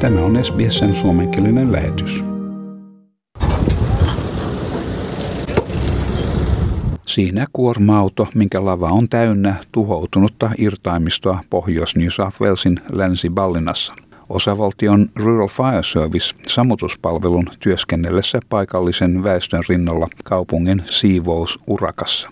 Tämä on SBSn suomenkielinen lähetys. Siinä kuorma-auto, minkä lava on täynnä tuhoutunutta irtaimistoa Pohjois-New South Walesin länsi-Ballinassa. Osavaltion Rural Fire Service sammutuspalvelun työskennellessä paikallisen väestön rinnalla kaupungin siivousurakassa.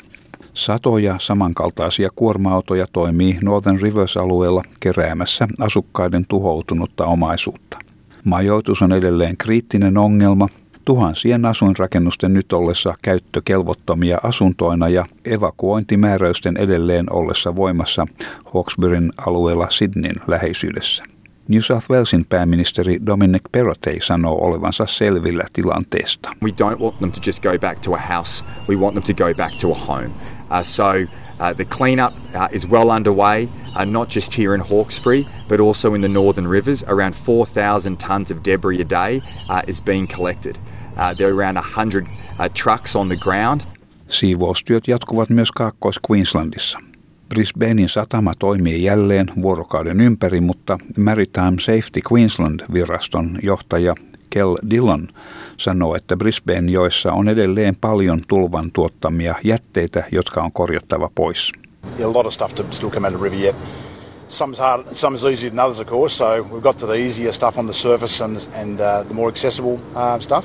Satoja samankaltaisia kuorma-autoja toimii Northern Rivers-alueella keräämässä asukkaiden tuhoutunutta omaisuutta. Majoitus on edelleen kriittinen ongelma. Tuhansien asuinrakennusten nyt ollessa käyttökelvottomia asuntoina ja evakuointimääräysten edelleen ollessa voimassa Hawkesburyn alueella Sydneyn läheisyydessä. New South Walesin pääministeri Dominic Perrottet sanoo olevansa selvillä tilanteesta. We don't want them to just go back to a house. We want them to go back to a home. Uh, so uh, the cleanup uh, is well underway, not just here in Hawkesbury, but also in the Northern Rivers. Around 4,000 tonnes of debris a day is being collected. There are around 100 uh, trucks on the ground. Siivoustyöt jatkuvat myös Kaakkois-Queenslandissa. Brisbanein satama toimii jälleen vuorokauden ympäri, mutta Maritime Safety Queensland-viraston johtaja Kel Dillon sanoo, että Brisbane joissa on edelleen paljon tulvan tuottamia jätteitä, jotka on korjattava pois. Yeah, a lot of stuff to still come out of the river yet. Some's hard, some's easier than others, of course. So we've got to the easier stuff on the surface and and uh, the more accessible uh, stuff.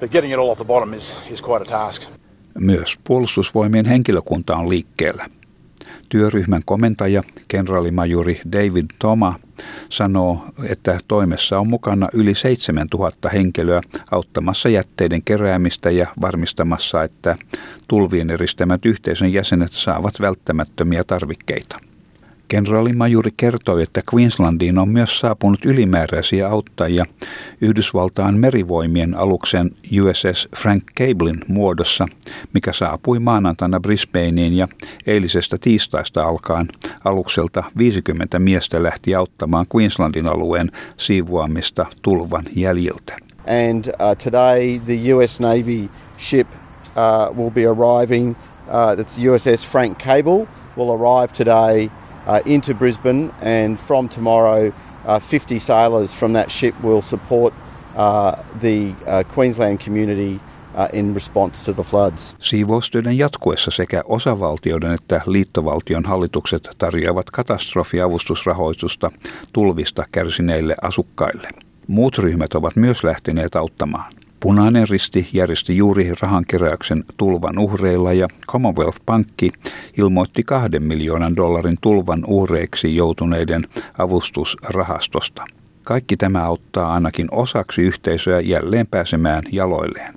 But getting it all off the bottom is is quite a task. Myös puolustusvoimien henkilökunta on liikkeellä. Työryhmän komentaja, kenraalimajuri David Toma, sanoo, että toimessa on mukana yli 7000 henkilöä auttamassa jätteiden keräämistä ja varmistamassa, että tulvien eristämät yhteisön jäsenet saavat välttämättömiä tarvikkeita. Kenraalimajuri kertoi, että Queenslandiin on myös saapunut ylimääräisiä auttajia Yhdysvaltain merivoimien aluksen USS Frank Cablein muodossa, mikä saapui maanantaina Brisbaneen ja eilisestä tiistaista alkaen alukselta 50 miestä lähti auttamaan Queenslandin alueen siivoamista tulvan jäljiltä. And uh, today the US Navy ship uh, will be arriving. Uh, that's USS Frank Cable will arrive today uh, into Brisbane, and from tomorrow, uh, 50 sailors from that ship will support uh, the uh, Queensland community uh, in response to the floods. Siivoustyöiden jatkuessa sekä osavaltioiden että liittovaltion hallitukset tarjoavat katastrofiavustusrahoitusta tulvista kärsineille asukkaille. Muut ryhmät ovat myös lähteneet auttamaan. Punainen risti järjesti juuri rahankeräyksen tulvan uhreilla ja Commonwealth Pankki ilmoitti kahden miljoonan dollarin tulvan uhreiksi joutuneiden avustusrahastosta. Kaikki tämä auttaa ainakin osaksi yhteisöä jälleen pääsemään jaloilleen.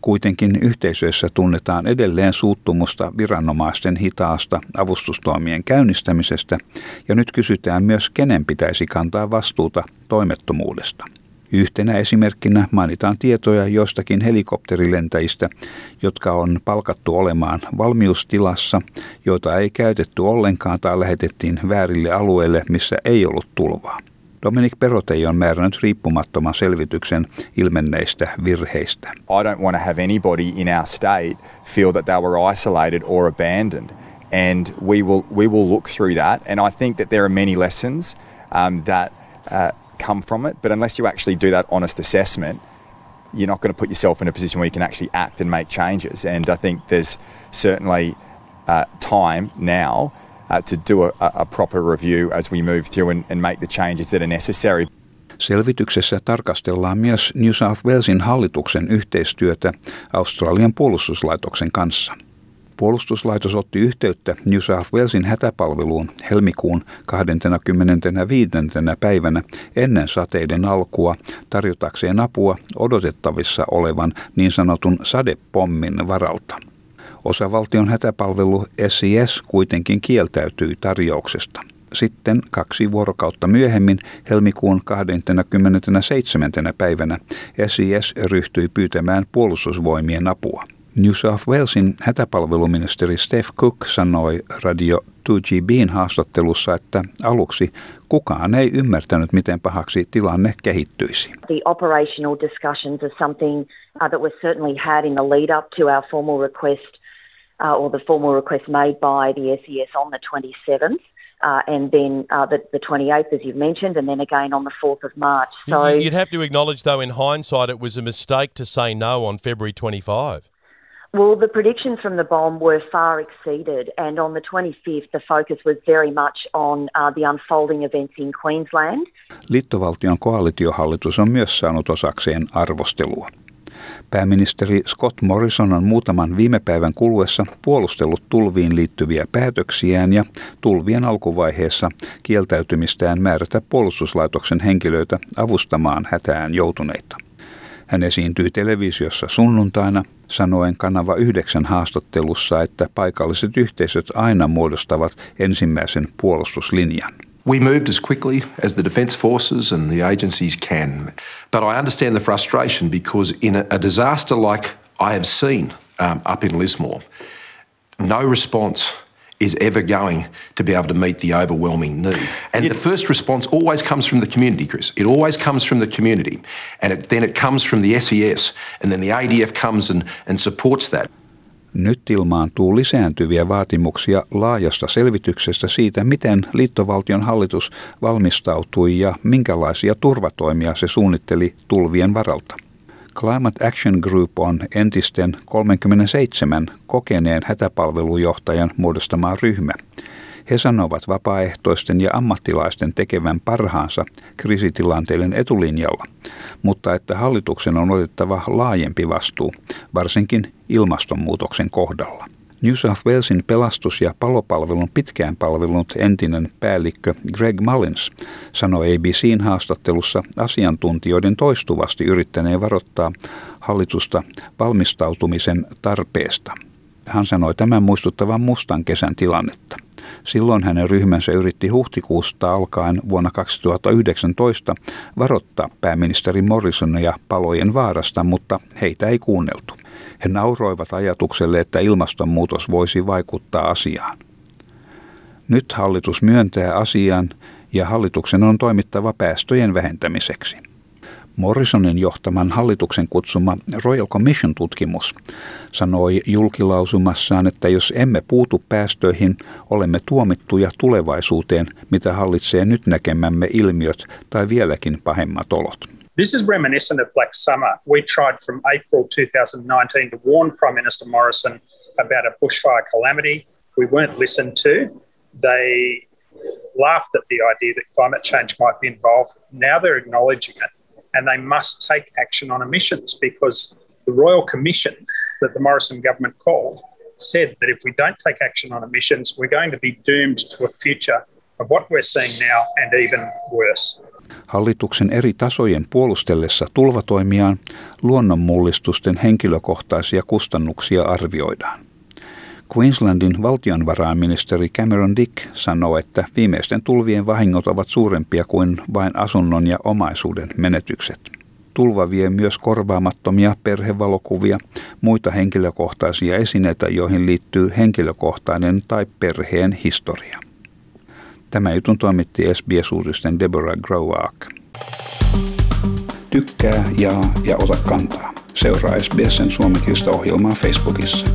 Kuitenkin yhteisöissä tunnetaan edelleen suuttumusta viranomaisten hitaasta avustustoimien käynnistämisestä ja nyt kysytään myös kenen pitäisi kantaa vastuuta toimettomuudesta. Yhtenä esimerkkinä mainitaan tietoja joistakin helikopterilentäjistä, jotka on palkattu olemaan valmiustilassa, joita ei käytetty ollenkaan tai lähetettiin väärille alueille, missä ei ollut tulvaa. Dominic Perotei on määrännyt riippumattoman selvityksen ilmenneistä virheistä. I don't want to have anybody in our state feel that they were isolated or abandoned. And we will, we will look through that. And I think that there are many lessons um, that uh, come from it. But unless you actually do that honest assessment, you're not going to put yourself in a position where you can actually act and make changes. And I think there's certainly uh, time now uh, to do a, a, proper review as we move through and, and make the changes that are necessary. Selvityksessä tarkastellaan myös New South Walesin hallituksen yhteistyötä Australian puolustuslaitoksen kanssa – Puolustuslaitos otti yhteyttä New South Walesin hätäpalveluun helmikuun 25. päivänä ennen sateiden alkua tarjotakseen apua odotettavissa olevan niin sanotun sadepommin varalta. Osavaltion hätäpalvelu SIS kuitenkin kieltäytyi tarjouksesta. Sitten kaksi vuorokautta myöhemmin, helmikuun 27. päivänä, SIS ryhtyi pyytämään puolustusvoimien apua. New South Walesin hätäpalveluministeri Steph Cook sanoi Radio 2GBin haastattelussa, että aluksi kukaan ei ymmärtänyt, miten pahaksi tilanne kehittyisi. The operational discussions are something uh, that was certainly had in the lead up to our formal request uh, or the formal request made by the SES on the 27th. uh, and then uh, the, the 28th, as you've mentioned, and then again on the 4th of March. So you'd have to acknowledge, though, in hindsight, it was a mistake to say no on February 25. Well, the predictions from the bomb were far exceeded, and on the 25th, the focus was very much on uh, the unfolding events in Queensland. Liittovaltion koalitiohallitus on myös saanut osakseen arvostelua. Pääministeri Scott Morrison on muutaman viime päivän kuluessa puolustellut tulviin liittyviä päätöksiään ja tulvien alkuvaiheessa kieltäytymistään määrätä puolustuslaitoksen henkilöitä avustamaan hätään joutuneita. Hän esiintyi televisiossa sunnuntaina sanoen kanava yhdeksän haastattelussa, että paikalliset yhteisöt aina muodostavat ensimmäisen puolustuslinjan. We moved as quickly as the Defence Forces and the agencies can. But I understand the frustration because, in a disaster like I have seen um, up in Lismore, no response is ever going to be able to meet the overwhelming need. And it, the first response always comes from the community, Chris. It always comes from the community. And it, then it comes from the SES. And then the ADF comes and, and supports that. Nyt ilmaantuu lisääntyviä vaatimuksia laajasta selvityksestä siitä, miten liittovaltion hallitus valmistautui ja minkälaisia turvatoimia se suunnitteli tulvien varalta. Climate Action Group on entisten 37 kokeneen hätäpalvelujohtajan muodostama ryhmä. He sanovat vapaaehtoisten ja ammattilaisten tekevän parhaansa kriisitilanteiden etulinjalla, mutta että hallituksen on otettava laajempi vastuu, varsinkin ilmastonmuutoksen kohdalla. New South Walesin pelastus- ja palopalvelun pitkään palvelunut entinen päällikkö Greg Mullins sanoi ABCn haastattelussa asiantuntijoiden toistuvasti yrittäneen varoittaa hallitusta valmistautumisen tarpeesta. Hän sanoi tämän muistuttavan mustan kesän tilannetta. Silloin hänen ryhmänsä yritti huhtikuusta alkaen vuonna 2019 varoittaa pääministeri Morrisonia palojen vaarasta, mutta heitä ei kuunneltu. He nauroivat ajatukselle, että ilmastonmuutos voisi vaikuttaa asiaan. Nyt hallitus myöntää asian ja hallituksen on toimittava päästöjen vähentämiseksi. Morrisonin johtaman hallituksen kutsuma Royal Commission-tutkimus sanoi julkilausumassaan, että jos emme puutu päästöihin, olemme tuomittuja tulevaisuuteen, mitä hallitsee nyt näkemämme ilmiöt tai vieläkin pahemmat olot. This is reminiscent of Black Summer. We tried from April 2019 to warn Prime Minister Morrison about a bushfire calamity. We weren't listened to. They laughed at the idea that climate change might be involved. Now they're acknowledging it and they must take action on emissions because the Royal Commission that the Morrison government called said that if we don't take action on emissions, we're going to be doomed to a future of what we're seeing now and even worse. Hallituksen eri tasojen puolustellessa tulvatoimiaan luonnonmullistusten henkilökohtaisia kustannuksia arvioidaan. Queenslandin valtionvarainministeri Cameron Dick sanoi, että viimeisten tulvien vahingot ovat suurempia kuin vain asunnon ja omaisuuden menetykset. Tulva vie myös korvaamattomia perhevalokuvia, muita henkilökohtaisia esineitä, joihin liittyy henkilökohtainen tai perheen historia. Tämä jutun toimitti SBS-uutisten Deborah Growaak. Tykkää, jaa ja ota kantaa. Seuraa SBSn suomenkielistä ohjelmaa Facebookissa.